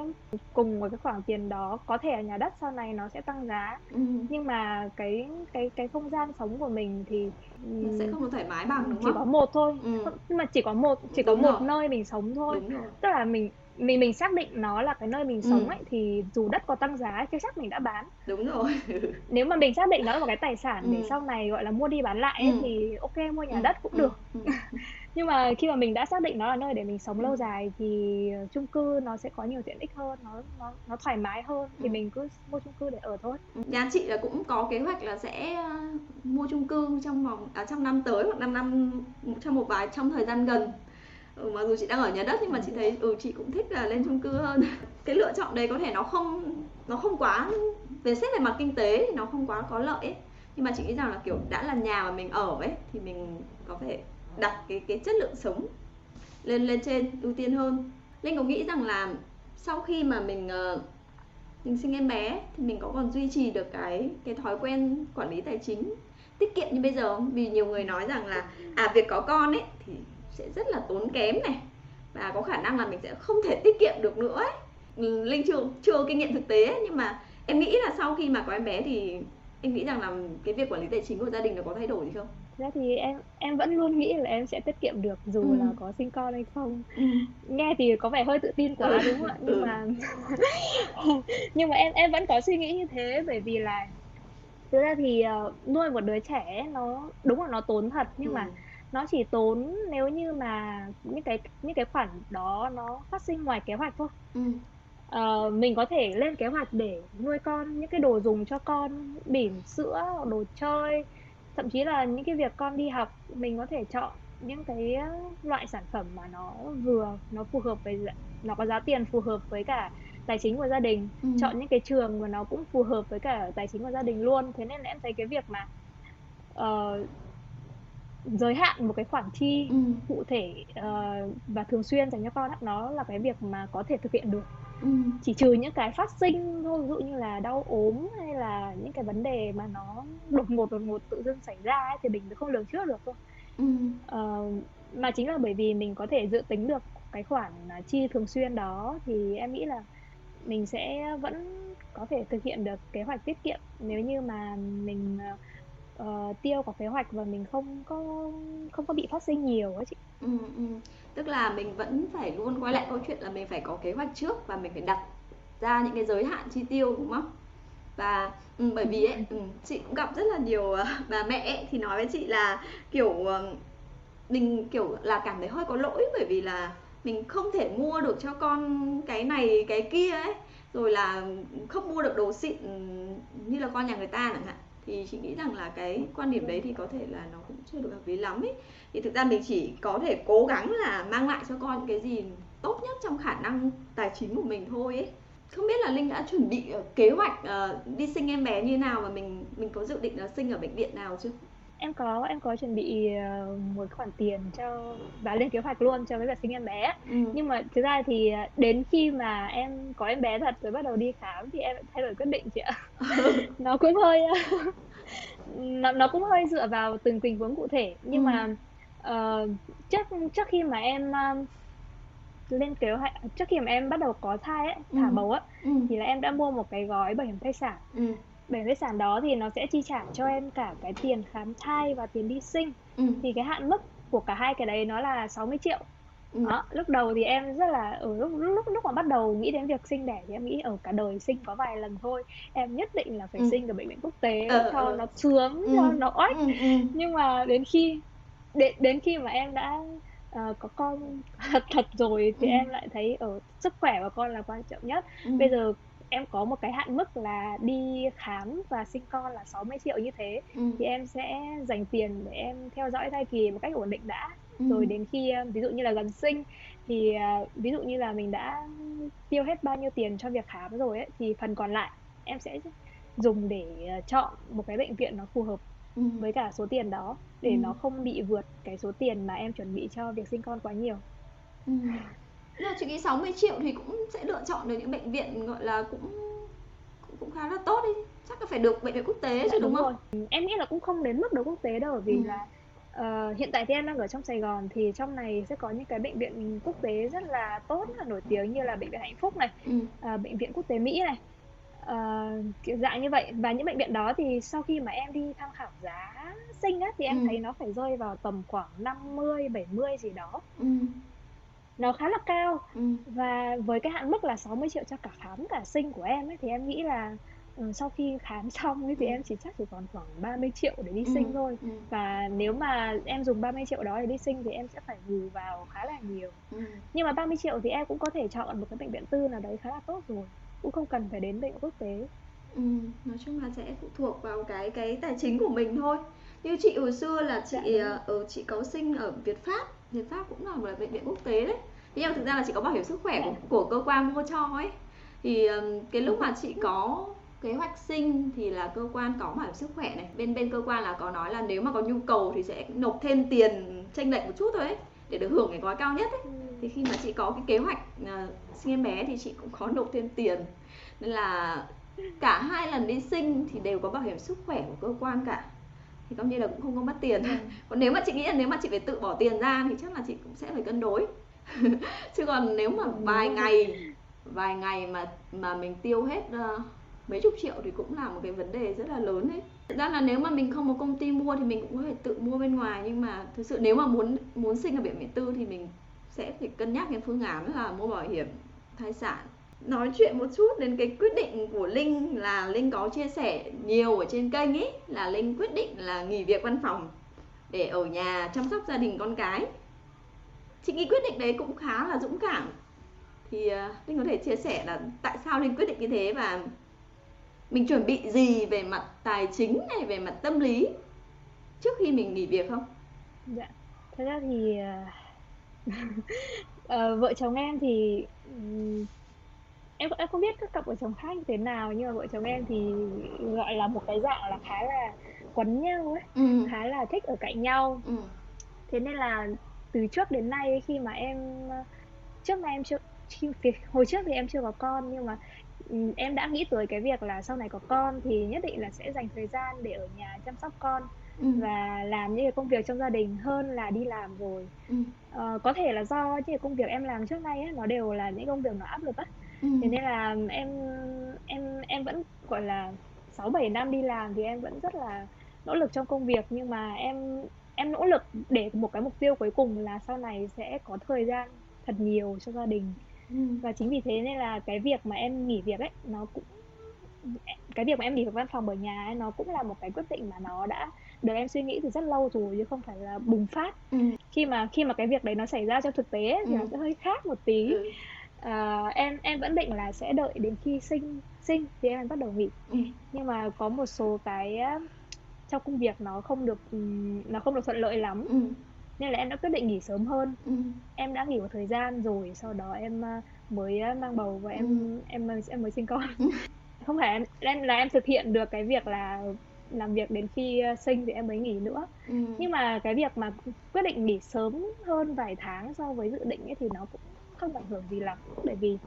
cùng với cái khoản tiền đó có thể là nhà đất sau này nó sẽ tăng giá ừ. nhưng mà cái cái cái không gian sống của mình thì nó sẽ không thoải mái bằng đúng chỉ không? có một thôi ừ. nhưng mà chỉ có một chỉ đúng có rồi. một nơi mình sống thôi tức là mình mình mình xác định nó là cái nơi mình ừ. sống ấy thì dù đất có tăng giá chưa chắc mình đã bán đúng rồi nếu mà mình xác định nó là một cái tài sản ừ. để sau này gọi là mua đi bán lại ấy, ừ. thì ok mua nhà ừ. đất cũng ừ. được ừ. nhưng mà khi mà mình đã xác định nó là nơi để mình sống lâu ừ. dài thì chung cư nó sẽ có nhiều tiện ích hơn nó nó nó thoải mái hơn thì ừ. mình cứ mua chung cư để ở thôi nhà chị là cũng có kế hoạch là sẽ ờ, mua chung cư trong vòng à, trong năm tới hoặc năm năm trong một vài trong thời gian gần ừ, mặc dù chị đang ở nhà đất nhưng mà chị thấy ừ chị cũng thích là lên chung cư hơn. Cái lựa chọn đấy có thể nó không nó không quá về xét về mặt kinh tế thì nó không quá có lợi ấy. Nhưng mà chị nghĩ rằng là kiểu đã là nhà mà mình ở ấy thì mình có thể đặt cái cái chất lượng sống lên lên trên ưu tiên hơn. Linh có nghĩ rằng là sau khi mà mình uh, mình sinh em bé thì mình có còn duy trì được cái cái thói quen quản lý tài chính tiết kiệm như bây giờ không? Vì nhiều người nói rằng là à việc có con ấy thì sẽ rất là tốn kém này và có khả năng là mình sẽ không thể tiết kiệm được nữa ấy. Linh chưa chưa kinh nghiệm thực tế ấy, nhưng mà em nghĩ là sau khi mà có em bé thì em nghĩ rằng là cái việc quản lý tài chính của gia đình nó có thay đổi gì không? ra thì em em vẫn luôn nghĩ là em sẽ tiết kiệm được dù ừ. là có sinh con hay không ừ. nghe thì có vẻ hơi tự tin quá ừ. đúng không ạ nhưng ừ. mà nhưng mà em em vẫn có suy nghĩ như thế bởi vì là thực ra thì uh, nuôi một đứa trẻ nó đúng là nó tốn thật nhưng ừ. mà nó chỉ tốn nếu như mà những cái những cái khoản đó nó phát sinh ngoài kế hoạch thôi ừ. uh, mình có thể lên kế hoạch để nuôi con những cái đồ dùng cho con bỉm sữa đồ chơi thậm chí là những cái việc con đi học mình có thể chọn những cái loại sản phẩm mà nó vừa nó phù hợp với nó có giá tiền phù hợp với cả tài chính của gia đình ừ. chọn những cái trường mà nó cũng phù hợp với cả tài chính của gia đình luôn thế nên là em thấy cái việc mà uh, giới hạn một cái khoản chi ừ. cụ thể uh, và thường xuyên dành cho con nó là cái việc mà có thể thực hiện được ừ. chỉ trừ những cái phát sinh thôi ví dụ như là đau ốm hay là những cái vấn đề mà nó đột ngột đột ngột tự dưng xảy ra ấy, thì mình không lường trước được thôi ừ. uh, mà chính là bởi vì mình có thể dự tính được cái khoản chi thường xuyên đó thì em nghĩ là mình sẽ vẫn có thể thực hiện được kế hoạch tiết kiệm nếu như mà mình uh, uh, tiêu có kế hoạch và mình không có không có bị phát sinh nhiều á chị. Ừ, ừ. tức là mình vẫn phải luôn quay lại câu chuyện là mình phải có kế hoạch trước và mình phải đặt ra những cái giới hạn chi tiêu đúng không? Và ừ, bởi vì ấy, ừ, chị cũng gặp rất là nhiều uh, bà mẹ ấy, thì nói với chị là kiểu uh, mình kiểu là cảm thấy hơi có lỗi bởi vì là mình không thể mua được cho con cái này cái kia ấy. Rồi là không mua được đồ xịn ừ, như là con nhà người ta chẳng hạn thì chị nghĩ rằng là cái quan điểm đấy thì có thể là nó cũng chưa được hợp lý lắm ấy thì thực ra mình chỉ có thể cố gắng là mang lại cho con những cái gì tốt nhất trong khả năng tài chính của mình thôi ấy. Không biết là linh đã chuẩn bị ờ, kế hoạch uh, đi sinh em bé như nào và mình mình có dự định là sinh ở bệnh viện nào chưa? Em có em có chuẩn bị uh, một khoản tiền cho và lên kế hoạch luôn cho cái việc sinh em bé ừ. nhưng mà thực ra thì đến khi mà em có em bé thật rồi bắt đầu đi khám thì em thay đổi quyết định chị ạ nó cũng hơi nó, nó cũng hơi dựa vào từng tình huống cụ thể nhưng ừ. mà uh, trước trước khi mà em uh, lên kế hoạch trước khi mà em bắt đầu có thai ấy, thả ừ. bầu á ừ. thì là em đã mua một cái gói bảo hiểm thai sản ừ bảo hiểm sản đó thì nó sẽ chi trả cho em cả cái tiền khám thai và tiền đi sinh ừ. thì cái hạn mức của cả hai cái đấy nó là 60 triệu ừ. đó lúc đầu thì em rất là ở lúc lúc lúc mà bắt đầu nghĩ đến việc sinh đẻ thì em nghĩ ở cả đời sinh có vài lần thôi em nhất định là phải ừ. sinh ở bệnh viện quốc tế ờ, cho ờ. nó sướng ừ. cho nó oách ừ, ừ. nhưng mà đến khi đến đến khi mà em đã uh, có con thật thật rồi thì ừ. em lại thấy ở sức khỏe của con là quan trọng nhất ừ. bây giờ em có một cái hạn mức là đi khám và sinh con là 60 triệu như thế ừ. thì em sẽ dành tiền để em theo dõi thai kỳ một cách ổn định đã ừ. rồi đến khi ví dụ như là gần sinh thì uh, ví dụ như là mình đã tiêu hết bao nhiêu tiền cho việc khám rồi ấy thì phần còn lại em sẽ dùng để uh, chọn một cái bệnh viện nó phù hợp ừ. với cả số tiền đó để ừ. nó không bị vượt cái số tiền mà em chuẩn bị cho việc sinh con quá nhiều. Ừ. Mà chị nghĩ 60 triệu thì cũng sẽ lựa chọn được những bệnh viện gọi là cũng cũng, cũng khá là tốt đi chắc là phải được bệnh viện quốc tế dạ, chứ đúng, đúng không? Rồi. Em nghĩ là cũng không đến mức được quốc tế đâu vì ừ. là Uh, hiện tại thì em đang ở trong Sài Gòn thì trong này sẽ có những cái bệnh viện quốc tế rất là tốt rất là nổi tiếng như là bệnh viện Hạnh Phúc này, ừ. uh, bệnh viện quốc tế Mỹ này, uh, kiểu dạng như vậy và những bệnh viện đó thì sau khi mà em đi tham khảo giá sinh á thì em ừ. thấy nó phải rơi vào tầm khoảng 50 70 gì đó. Ừ. Nó khá là cao. Ừ. Và với cái hạn mức là 60 triệu cho cả khám cả sinh của em ấy thì em nghĩ là Ừ, sau khi khám xong ấy thì ừ. em chỉ chắc chỉ còn khoảng 30 triệu để đi ừ, sinh thôi ừ. và nếu mà em dùng 30 triệu đó để đi sinh thì em sẽ phải bù vào khá là nhiều ừ. nhưng mà 30 triệu thì em cũng có thể chọn một cái bệnh viện tư nào đấy khá là tốt rồi cũng không cần phải đến bệnh quốc tế ừ, nói chung là sẽ phụ thuộc vào cái cái tài chính của mình thôi như chị hồi xưa là chị dạ, ở ờ, chị có sinh ở Việt Pháp Việt Pháp cũng là một bệnh viện quốc tế đấy. Nhưng mà thực ra là chị có bảo hiểm sức khỏe của, của cơ quan mua cho ấy. Thì cái lúc mà chị có kế hoạch sinh thì là cơ quan có bảo hiểm sức khỏe này. Bên bên cơ quan là có nói là nếu mà có nhu cầu thì sẽ nộp thêm tiền tranh lệch một chút thôi ấy để được hưởng cái gói cao nhất ấy. Ừ. thì khi mà chị có cái kế hoạch uh, sinh em bé thì chị cũng có nộp thêm tiền. Nên là cả hai lần đi sinh thì đều có bảo hiểm sức khỏe của cơ quan cả thì coi như là cũng không có mất tiền. Ừ. còn nếu mà chị nghĩ là nếu mà chị phải tự bỏ tiền ra thì chắc là chị cũng sẽ phải cân đối. Chứ còn nếu mà vài ngày vài ngày mà mà mình tiêu hết uh, mấy chục triệu thì cũng là một cái vấn đề rất là lớn đấy. Thực ra là nếu mà mình không có công ty mua thì mình cũng có thể tự mua bên ngoài nhưng mà thực sự nếu mà muốn muốn sinh ở bệnh viện tư thì mình sẽ phải cân nhắc cái phương án là mua bảo hiểm thai sản nói chuyện một chút đến cái quyết định của linh là linh có chia sẻ nhiều ở trên kênh ấy là linh quyết định là nghỉ việc văn phòng để ở nhà chăm sóc gia đình con cái. Chị nghĩ quyết định đấy cũng khá là dũng cảm. Thì uh, linh có thể chia sẻ là tại sao linh quyết định như thế và mình chuẩn bị gì về mặt tài chính này về mặt tâm lý trước khi mình nghỉ việc không? Dạ thật ra thì uh, vợ chồng em thì um, em em không biết các cặp vợ chồng khác như thế nào nhưng mà vợ chồng em thì gọi là một cái dạng là khá là quấn nhau ấy ừ. khá là thích ở cạnh nhau ừ. thế nên là từ trước đến nay khi mà em trước mà em chưa khi, hồi trước thì em chưa có con nhưng mà em đã nghĩ tới cái việc là sau này có con thì nhất định là sẽ dành thời gian để ở nhà chăm sóc con ừ. và làm những cái công việc trong gia đình hơn là đi làm rồi ừ. ờ, có thể là do những cái công việc em làm trước nay ấy, nó đều là những công việc nó áp lực á ừ. thế nên là em em em vẫn gọi là sáu bảy năm đi làm thì em vẫn rất là nỗ lực trong công việc nhưng mà em em nỗ lực để một cái mục tiêu cuối cùng là sau này sẽ có thời gian thật nhiều cho gia đình và chính vì thế nên là cái việc mà em nghỉ việc ấy nó cũng cái việc mà em nghỉ việc văn phòng ở nhà ấy nó cũng là một cái quyết định mà nó đã được em suy nghĩ từ rất lâu rồi chứ không phải là bùng phát ừ. khi mà khi mà cái việc đấy nó xảy ra trong thực tế thì ừ. nó sẽ hơi khác một tí ừ. À, em em vẫn định là sẽ đợi đến khi sinh sinh thì em bắt đầu nghỉ ừ. nhưng mà có một số cái trong công việc nó không được nó không được thuận lợi lắm ừ nên là em đã quyết định nghỉ sớm hơn ừ. em đã nghỉ một thời gian rồi sau đó em ờ, mới ờ, mang bầu và em ừ. em em mới sinh con ừ. không phải em, em là em thực hiện được cái việc là làm việc đến khi sinh thì em mới nghỉ nữa ừ. nhưng mà cái việc mà quyết định nghỉ sớm hơn vài tháng so với dự định ấy thì nó cũng không ảnh hưởng gì lắm bởi vì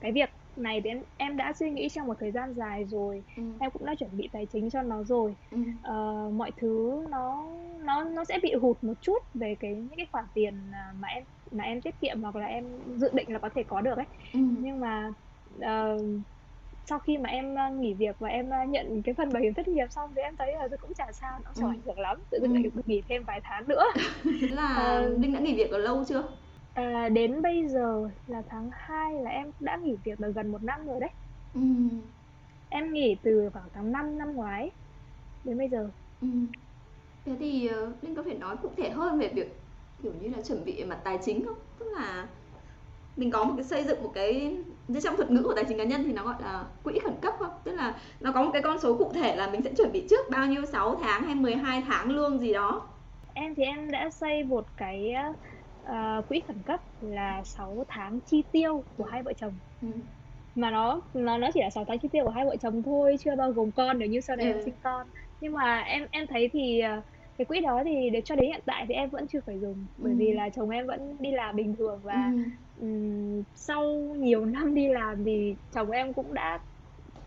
cái việc này thì em đã suy nghĩ trong một thời gian dài rồi ừ. em cũng đã chuẩn bị tài chính cho nó rồi ừ. uh, mọi thứ nó nó nó sẽ bị hụt một chút về cái những cái khoản tiền à, mà em mà em tiết kiệm hoặc là em dự định là có thể có được ấy ừ. nhưng mà uh, sau khi mà em à, nghỉ việc và em nhận cái phần bảo hiểm thất nghiệp xong thì em thấy là cũng chả sao nó chẳng ừ. ảnh hưởng lắm tự dưng ừ. lại được nghỉ thêm vài tháng nữa là uh, đinh đã nghỉ việc ở lâu chưa À, đến bây giờ là tháng 2 là em đã nghỉ việc được gần một năm rồi đấy. Ừ. Em nghỉ từ vào tháng 5 năm ngoái đến bây giờ. Ừ. Thế thì uh, Linh có thể nói cụ thể hơn về việc kiểu như là chuẩn bị mặt tài chính không? Tức là mình có một cái xây dựng một cái như trong thuật ngữ của tài chính cá nhân thì nó gọi là quỹ khẩn cấp không tức là nó có một cái con số cụ thể là mình sẽ chuẩn bị trước bao nhiêu 6 tháng hay 12 tháng lương gì đó em thì em đã xây một cái uh, quỹ khẩn cấp là 6 tháng chi tiêu của hai vợ chồng ừ. mà nó nó nó chỉ là 6 tháng chi tiêu của hai vợ chồng thôi chưa bao gồm con nếu như sau này ừ. em sinh con nhưng mà em em thấy thì uh, cái quỹ đó thì để cho đến hiện tại thì em vẫn chưa phải dùng bởi ừ. vì là chồng em vẫn đi làm bình thường và ừ. um, sau nhiều năm đi làm thì chồng em cũng đã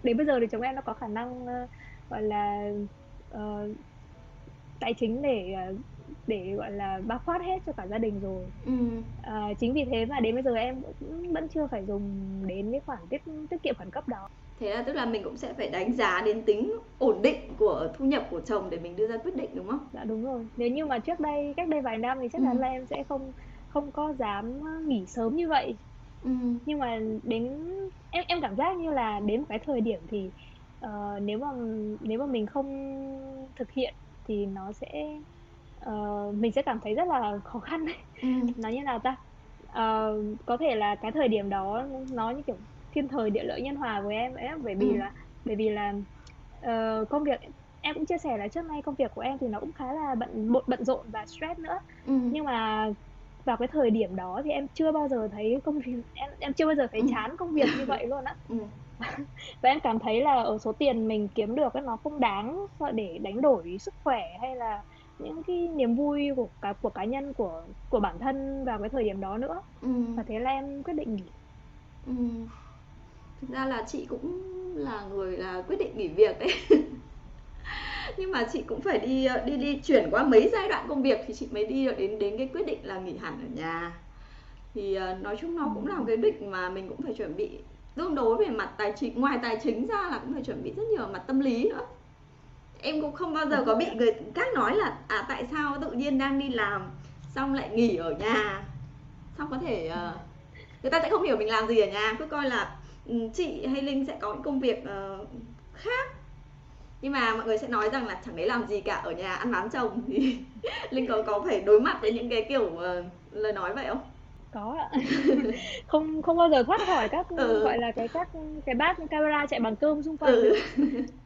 đến bây giờ thì chồng em đã có khả năng uh, gọi là uh, tài chính để uh, để gọi là bao quát hết cho cả gia đình rồi ừ. à, chính vì thế mà đến bây giờ em cũng vẫn chưa phải dùng đến cái khoản tiết tiết kiệm khẩn cấp đó thế là tức là mình cũng sẽ phải đánh giá đến tính ổn định của thu nhập của chồng để mình đưa ra quyết định đúng không? Dạ đúng rồi. Nếu như mà trước đây cách đây vài năm thì chắc chắn ừ. là em sẽ không không có dám nghỉ sớm như vậy. Ừ. Nhưng mà đến em em cảm giác như là đến một cái thời điểm thì uh, nếu mà nếu mà mình không thực hiện thì nó sẽ uh, mình sẽ cảm thấy rất là khó khăn. Ừ. Nó như nào ta? Uh, có thể là cái thời điểm đó nó như kiểu thiên thời địa lợi nhân hòa với em ấy bởi vì ừ. là bởi vì là uh, công việc em cũng chia sẻ là trước nay công việc của em thì nó cũng khá là bận bận rộn và stress nữa ừ. nhưng mà vào cái thời điểm đó thì em chưa bao giờ thấy công việc em em chưa bao giờ thấy ừ. chán công việc như vậy luôn á ừ. và em cảm thấy là ở số tiền mình kiếm được ấy, nó không đáng để đánh đổi sức khỏe hay là những cái niềm vui của cá của cá nhân của của bản thân vào cái thời điểm đó nữa. Ừ. và thế là em quyết định nghỉ. Ừ. Thực ra là chị cũng là người là quyết định nghỉ việc đấy. Nhưng mà chị cũng phải đi đi đi chuyển qua mấy giai đoạn công việc thì chị mới đi được đến đến cái quyết định là nghỉ hẳn ở nhà. Thì uh, nói chung nó cũng là một cái định mà mình cũng phải chuẩn bị tương đối về mặt tài chính ngoài tài chính ra là cũng phải chuẩn bị rất nhiều mặt tâm lý nữa em cũng không bao giờ có bị người khác nói là à tại sao tự nhiên đang đi làm xong lại nghỉ ở nhà? Xong có thể uh, người ta sẽ không hiểu mình làm gì ở nhà. Cứ coi là Ừ, chị hay linh sẽ có những công việc uh, khác. Nhưng mà mọi người sẽ nói rằng là chẳng lấy làm gì cả ở nhà ăn bám chồng. Thì linh có có phải đối mặt với những cái kiểu uh, lời nói vậy không? Có ạ. Không không bao giờ thoát khỏi các ừ. gọi là cái các cái bát camera chạy bằng cơm xung quanh ừ.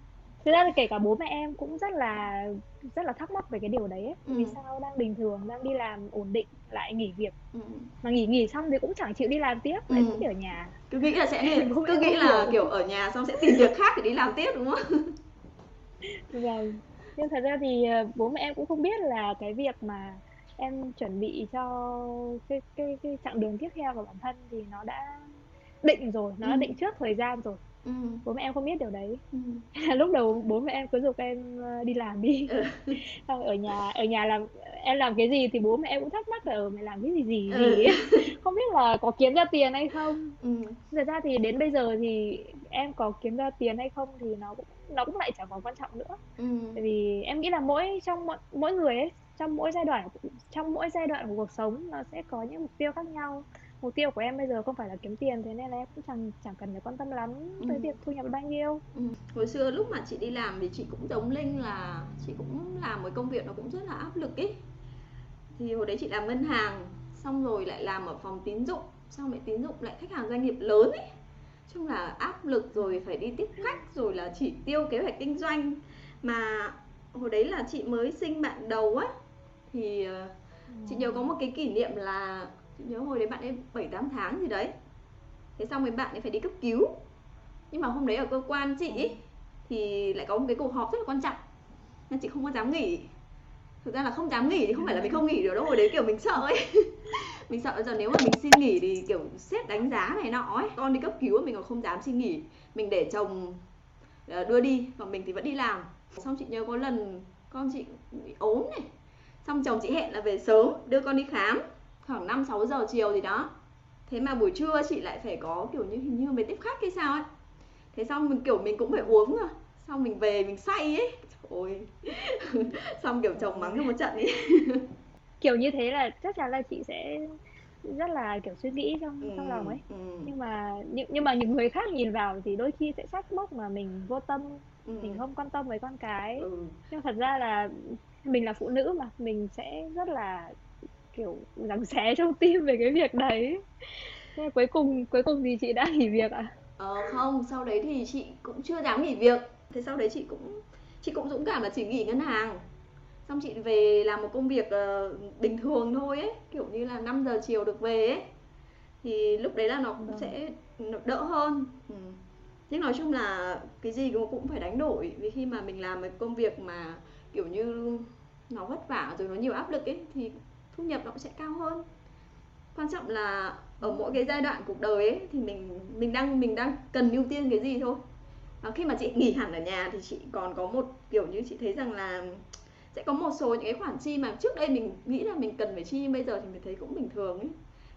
thực ra thì kể cả bố mẹ em cũng rất là rất là thắc mắc về cái điều đấy ấy. Ừ. vì sao đang bình thường đang đi làm ổn định lại nghỉ việc ừ. mà nghỉ nghỉ xong thì cũng chẳng chịu đi làm tiếp lại ừ. ở nhà cứ nghĩ là sẽ đi, cứ nghĩ là hiểu. kiểu ở nhà xong sẽ tìm việc khác để đi làm tiếp đúng không vâng nhưng thật ra thì ờ, bố mẹ em cũng không biết là cái việc mà em chuẩn bị cho cái cái cái chặng đường tiếp theo của bản thân thì nó đã định rồi nó ừ. đã định trước thời gian rồi ừ. bố mẹ em không biết điều đấy ừ. lúc đầu bố mẹ em cứ giục em ờ, đi làm đi ừ. xong ở nhà ở nhà làm em làm cái gì thì bố mẹ em cũng thắc mắc là ở mày làm cái gì gì ừ. gì không biết là có kiếm ra tiền hay không ừ. thật ra thì đến bây giờ thì em có kiếm ra tiền hay không thì nó cũng nó cũng lại chẳng còn quan trọng nữa ừ. tại vì em nghĩ là mỗi trong mỗi, mỗi người ấy trong mỗi giai đoạn trong mỗi giai đoạn của cuộc sống nó sẽ có những mục tiêu khác nhau mục tiêu của em bây giờ không phải là kiếm tiền thế nên là em cũng chẳng chẳng cần phải quan tâm lắm ừ. tới việc thu nhập bao nhiêu. Ừ. hồi xưa lúc mà chị đi làm thì chị cũng giống linh là chị cũng làm một công việc nó cũng rất là áp lực ý. Thì hồi đấy chị làm ngân hàng xong rồi lại làm ở phòng tín dụng xong lại tín dụng lại khách hàng doanh nghiệp lớn ấy chung là áp lực rồi phải đi tiếp khách rồi là chỉ tiêu kế hoạch kinh doanh. Mà hồi đấy là chị mới sinh bạn đầu á thì ờ, chị nhớ có một cái kỷ niệm là nhớ hồi đấy bạn ấy bảy tám tháng gì đấy. Thế xong rồi bạn ấy phải đi cấp cứu. Nhưng mà hôm đấy ở cơ quan chị ấy, thì lại có một cái cuộc họp rất là quan trọng. Nên chị không có dám nghỉ. Thực ra là không dám nghỉ thì không phải là mình không nghỉ được đâu hồi đấy kiểu mình sợ ấy. Mình sợ giờ nếu mà mình xin nghỉ thì kiểu sếp đánh giá này nọ ấy. Con đi cấp cứu mình còn không dám xin nghỉ. Mình để chồng ờ, đưa đi còn mình thì vẫn đi làm. Xong chị nhớ có lần con chị bị ốm này. Xong chồng chị hẹn là về sớm đưa con đi khám khoảng 5 6 giờ chiều gì đó. Thế mà buổi trưa chị lại phải có kiểu như hình như mới tiếp khách hay sao ấy. Thế xong mình kiểu mình cũng phải uống rồi. Xong mình về mình say ấy. Ôi. xong kiểu chồng mắng cho một trận ấy. kiểu như thế là chắc chắn là chị sẽ rất là kiểu suy nghĩ trong ừ, trong lòng ấy ừ. nhưng mà nhưng, nhưng mà những người khác nhìn vào thì đôi khi sẽ trách móc mà mình vô tâm ừ. mình không quan tâm với con cái ừ. nhưng thật ra là mình là phụ nữ mà mình sẽ rất là kiểu giằng xé trong tim về cái việc đấy Thế cuối cùng cuối cùng thì chị đã nghỉ việc ạ? À? Ờ không, sau đấy thì chị cũng chưa dám nghỉ việc. Thế sau đấy chị cũng chị cũng dũng cảm là chỉ nghỉ ngân hàng. Xong chị về làm một công việc uh, bình thường thôi ấy, kiểu như là 5 giờ chiều được về ấy. Thì lúc đấy là nó cũng vâng. sẽ đỡ hơn. Ừ. Nhưng nói chung là cái gì cũng phải đánh đổi vì khi mà mình làm một công việc mà kiểu như nó vất vả rồi nó nhiều áp lực ấy thì thu nhập nó cũng sẽ cao hơn. Quan trọng là ở mỗi cái giai đoạn cuộc đời ấy thì mình mình đang mình đang cần ưu tiên cái gì thôi. Và khi mà chị nghỉ hẳn ở nhà thì chị còn có một kiểu như chị thấy rằng là sẽ có một số những cái khoản chi mà trước đây mình nghĩ là mình cần phải chi nhưng bây giờ thì mình thấy cũng bình thường ấy.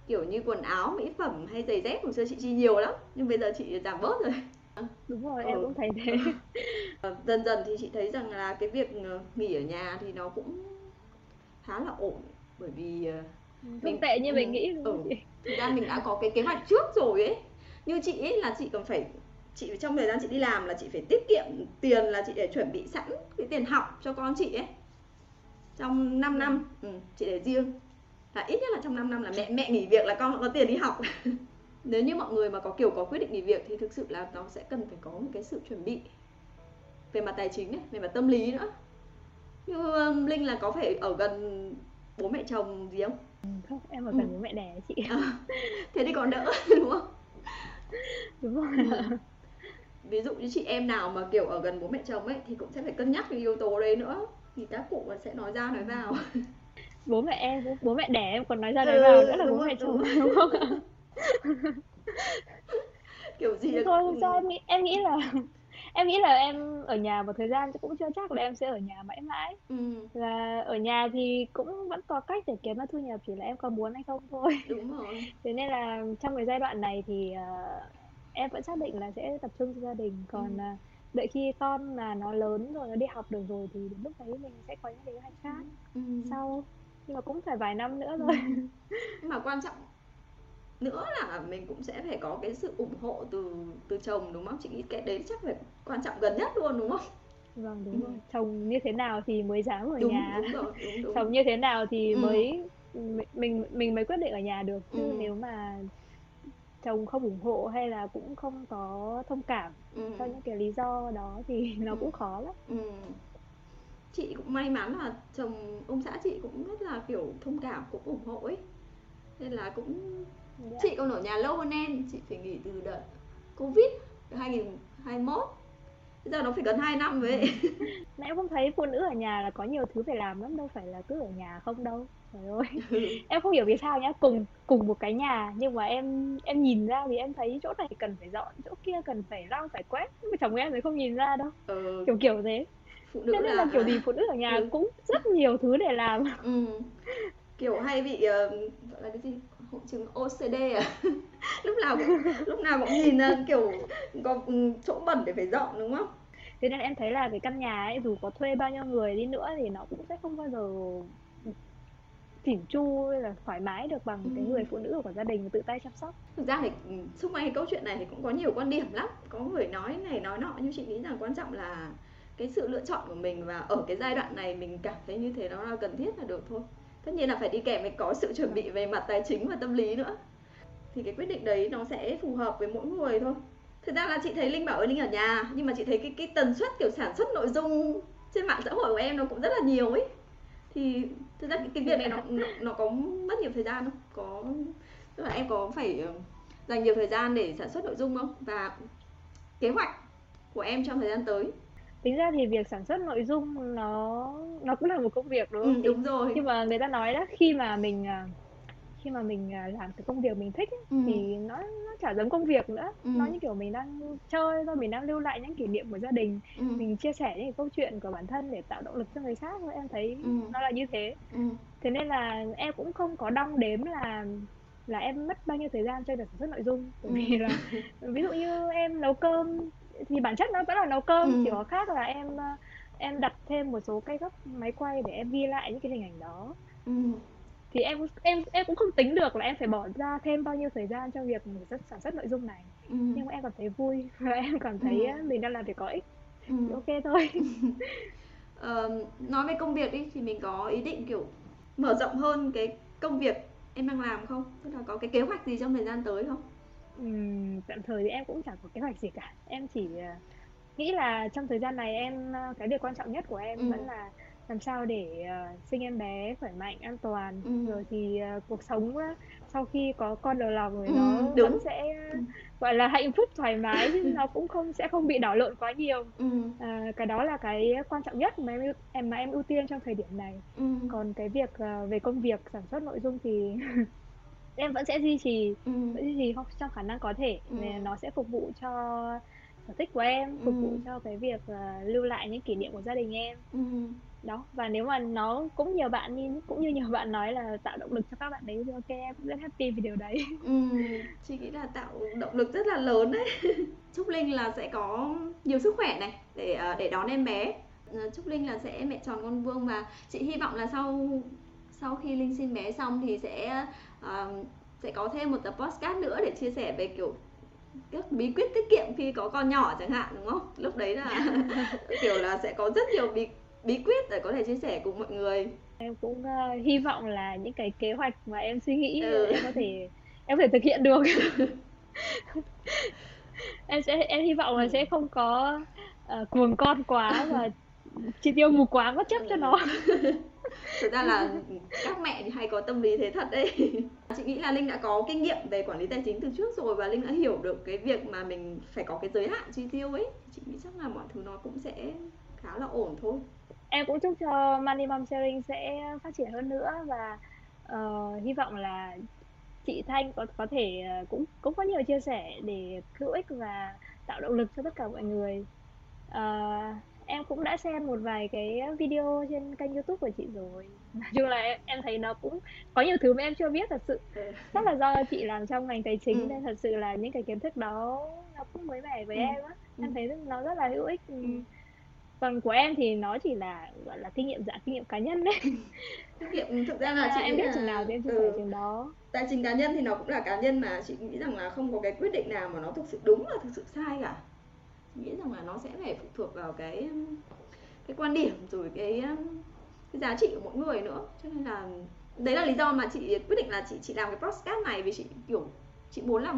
Kiểu như quần áo mỹ phẩm hay giày dép hồi xưa chị chi nhiều lắm nhưng bây giờ chị giảm bớt rồi. Đúng rồi ừ. em cũng thấy thế. Dần dần thì chị thấy rằng là cái việc ờ, nghỉ ở nhà thì nó cũng khá là ổn bởi vì không mình tệ như ừ, mình nghĩ đúng ừ. thực ra mình đã có cái kế hoạch trước rồi ấy. Như chị ấy là chị còn phải chị trong thời gian chị đi làm là chị phải tiết kiệm tiền là chị để chuẩn bị sẵn cái tiền học cho con chị ấy. Trong 5 năm ừ, chị để riêng. Là ít nhất là trong 5 năm là mẹ mẹ nghỉ việc là con có tiền đi học. Nếu như mọi người mà có kiểu có quyết định nghỉ việc thì thực sự là nó sẽ cần phải có một cái sự chuẩn bị về mặt tài chính này về mặt tâm lý nữa. Như linh là có phải ở gần bố mẹ chồng gì không? Ừ, không em ở gần ừ. bố mẹ đẻ chị. À, thế thì còn đỡ đúng không? Đúng rồi. Ừ. ví dụ như chị em nào mà kiểu ở gần bố mẹ chồng ấy thì cũng sẽ phải cân nhắc cái yếu tố đấy nữa. Thì các cụ sẽ nói ra nói vào. Bố mẹ em bố mẹ đẻ em còn nói ra nói ừ, vào nữa là bố mẹ chồng đúng không? kiểu gì là... thôi không sao em nghĩ em nghĩ là em nghĩ là em ở nhà một thời gian cũng chưa chắc là em sẽ ở nhà mãi mãi ừ. là ở nhà thì cũng vẫn có cách để kiếm ra thu nhập chỉ là em có muốn hay không thôi đúng rồi thế nên là trong cái giai đoạn này thì uh, em vẫn xác định là sẽ tập trung cho gia đình còn ừ. uh, đợi khi con là nó lớn rồi nó đi học được rồi thì đến lúc đấy mình sẽ có những kế hoạch khác ừ. sau nhưng mà cũng phải vài năm nữa rồi ừ. nhưng mà quan trọng nữa là mình cũng sẽ phải có cái sự ủng hộ từ từ chồng đúng không chị nghĩ cái đấy chắc phải quan trọng gần nhất luôn đúng không vâng đúng ừ. rồi chồng như thế nào thì mới dám ở đúng, nhà đúng rồi, đúng, đúng. chồng như thế nào thì ừ. mới mình mình mới quyết định ở nhà được chứ ừ. nếu mà chồng không ủng hộ hay là cũng không có thông cảm ừ. cho những cái lý do đó thì nó ừ. cũng khó lắm ừ. chị cũng may mắn là chồng ông xã chị cũng rất là kiểu thông cảm cũng ủng hộ ấy nên là cũng dạ. chị còn ở nhà lâu hơn em chị phải nghỉ từ đợt covid 2021 bây giờ nó phải gần 2 năm vậy Nãy em không thấy phụ nữ ở nhà là có nhiều thứ phải làm lắm đâu phải là cứ ở nhà không đâu trời ơi ừ. em không hiểu vì sao nhá cùng cùng một cái nhà nhưng mà em em nhìn ra thì em thấy chỗ này cần phải dọn chỗ kia cần phải lau phải quét nhưng mà chồng em thì không nhìn ra đâu ừ. kiểu kiểu thế phụ nữ Thế nên là, là kiểu gì phụ nữ ở nhà ừ. cũng rất nhiều thứ để làm ừ. kiểu hay bị uh, gọi là cái gì hội chứng OCD à? Lúc nào cũng lúc nào cũng nhìn uh, kiểu có chỗ bẩn để phải dọn đúng không? Thế nên em thấy là cái căn nhà ấy dù có thuê bao nhiêu người đi nữa thì nó cũng sẽ không bao giờ chỉn chu hay là thoải mái được bằng ừ. cái người phụ nữ của gia đình tự tay chăm sóc. Thực ra thì ừ, xung quanh cái câu chuyện này thì cũng có nhiều quan điểm lắm. Có người nói này nói nọ nhưng chị nghĩ rằng quan trọng là cái sự lựa chọn của mình và ở cái giai đoạn này mình cảm thấy như thế nó là cần thiết là được thôi tất nhiên là phải đi kèm với có sự chuẩn bị về mặt tài chính và tâm lý nữa. Thì cái quyết định đấy nó sẽ phù hợp với mỗi người thôi. Thực ra là chị thấy linh bảo ơi linh ở nhà nhưng mà chị thấy cái cái tần suất kiểu sản xuất nội dung trên mạng xã hội của em nó cũng rất là nhiều ấy. Thì thực ra cái, cái việc này nó, nó nó có mất nhiều thời gian không? Có tức là em có phải ờ, dành nhiều thời gian để sản xuất nội dung không? Và kế hoạch của em trong thời gian tới? Tính ra thì việc sản xuất nội dung nó nó cũng là một công việc đúng không ừ, đúng rồi nhưng mà người ta nói đó khi mà mình à, khi mà mình à, làm cái công việc mình thích ấy, ừ. thì nó nó chả giống công việc nữa ừ. nó như kiểu mình đang chơi thôi mình đang lưu lại những kỷ niệm của gia đình ừ. mình chia sẻ những câu chuyện của bản thân để tạo động lực cho người khác thôi em thấy ừ. nó là như thế ừ. thế nên là em cũng không có đong đếm là là em mất bao nhiêu thời gian cho việc sản xuất nội dung bởi ừ. vì là ví dụ như em nấu cơm thì bản chất nó vẫn là nấu cơm ừ. chỉ có khác là em ờ, em đặt thêm một số cái góc máy quay để em ghi lại những cái hình ảnh đó ừ. thì em em em cũng không tính được là em phải bỏ ra thêm bao nhiêu thời gian cho việc sản xuất nội dung này ừ. nhưng mà em cảm thấy vui và em cảm thấy ừ. mình đang làm việc có ích ừ. thì ok thôi ờ, nói về công việc đi thì mình có ý định kiểu mở rộng hơn cái công việc em đang làm không tức là có cái kế hoạch gì trong thời gian tới không Ừm, tạm thời thì em cũng chẳng có kế hoạch gì cả. Em chỉ, ờ, nghĩ là trong thời gian này em, ơ cái việc quan trọng nhất của em Ừm. vẫn là làm sao để, ờ, sinh em bé khỏe mạnh, an toàn. Ừm. Rồi thì, ờ, cuộc sống á, sau khi có con đầu lòng thì nó Ừm, đúng. vẫn sẽ, Ừm. gọi là, hạnh phúc, thoải mái chứ nó cũng không sẽ không bị đảo lộn quá nhiều. Ừm. Ờ, cái đó là cái quan trọng nhất mà em ưu em mà em ưu tiên trong thời điểm này. Ừm. Còn cái việc, ờ, về công việc sản xuất nội dung thì em vẫn sẽ duy trì, Ừm. vẫn duy trì không trong khả năng có thể. Ừm. nó sẽ phục vụ cho sở thích của em, phục vụ Ừm. cho cái việc, ờ, lưu lại những kỷ niệm của gia đình em. Ừm. Đó, và nếu mà nó cũng nhiều bạn như cũng như nhiều bạn nói là tạo động lực cho các bạn ấy thì kê, em cũng rất happy vì điều đấy. Ừm, chị nghĩ là tạo động lực rất là lớn đấy. Chúc Linh là sẽ có nhiều sức khỏe này để, ờ, để đón em bé. Ờ, chúc Linh là sẽ mẹ tròn con vuông và chị hy vọng là sau sau khi Linh sinh bé xong thì sẽ, ờ, sẽ có thêm một tập podcast nữa để chia sẻ về, kiểu, các bí quyết tiết kiệm khi có con nhỏ chẳng hạn, đúng không? Lúc đấy là, kiểu là, sẽ có rất nhiều bí bí quyết để có thể chia sẻ cùng mọi người. Em cũng, ơ, hy vọng là những cái kế hoạch mà em suy nghĩ Ừ. em có thể em có thể thực hiện được. Em sẽ em hy vọng là Ừm. sẽ không có, ờ, cuồng con quá và, chi tiêu mù quáng bất chấp cho Ừm. nó. Thực ra là, các mẹ thì hay có tâm lý thế thật đấy. Chị nghĩ là Linh đã có kinh nghiệm về quản lý tài chính từ trước rồi và Linh đã hiểu được cái việc mà mình phải có cái giới hạn chi tiêu ấy. Chị nghĩ chắc là mọi thứ nó cũng sẽ khá là ổn thôi. Em cũng chúc cho Money Mom Sharing sẽ phát triển hơn nữa và, uh, hy vọng là chị Thanh có có thể, ờ, cũng cũng có nhiều chia sẻ để hữu ích và tạo động lực cho tất cả mọi người. uh, em cũng đã xem một vài cái video trên kênh YouTube của chị rồi. Nói chung là em em thấy nó cũng có nhiều thứ mà em chưa biết thật sự. Ừ. Chắc là do chị làm trong ngành tài chính Ừm. nên thật sự là những cái kiến thức đó nó cũng mới mẻ với Ừm. em á. Em Ừm. thấy nó rất là hữu ích. Ừm, còn của em thì nó chỉ là, gọi là, kinh nghiệm dạng kinh nghiệm cá nhân đấy. Kinh nghiệm thực ra là là chị em biết chừng nào là thì em chia sẻ ừ, chừng đó. tài chính cá nhân thì nó cũng là cá nhân mà, chị nghĩ rằng là không có cái quyết định nào mà nó thực sự đúng và thực sự sai cả. Nghĩ rằng là nó sẽ phải phụ thuộc vào cái, ưm, cái quan điểm rồi cái, ưm, cái giá trị của mỗi người nữa. Cho nên là đấy là lý do mà chị quyết định là chị chị làm cái podcast này vì chị, kiểu, chị muốn là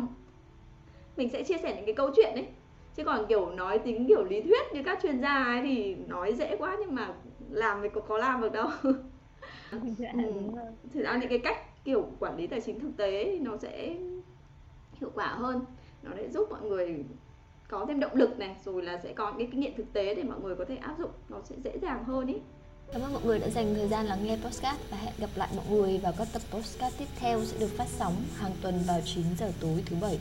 mình sẽ chia sẻ những cái câu chuyện ấy. Chứ còn, kiểu, nói tính, kiểu, lý thuyết như các chuyên gia ấy thì nói dễ quá nhưng mà làm thì có có làm được đâu. Dạ, rồi. thực ra những cái cách, kiểu, quản lý tài chính thực tế thì nó sẽ hiệu quả hơn. Nó sẽ giúp mọi người có thêm động lực này, rồi là sẽ có những cái kinh nghiệm thực tế để mọi người có thể áp dụng, nó sẽ dễ dàng hơn ý Cảm ơn mọi người đã dành thời gian lắng nghe podcast và hẹn gặp lại mọi người vào các tập podcast tiếp theo sẽ được phát sóng hàng tuần vào 9 giờ tối thứ Bảy.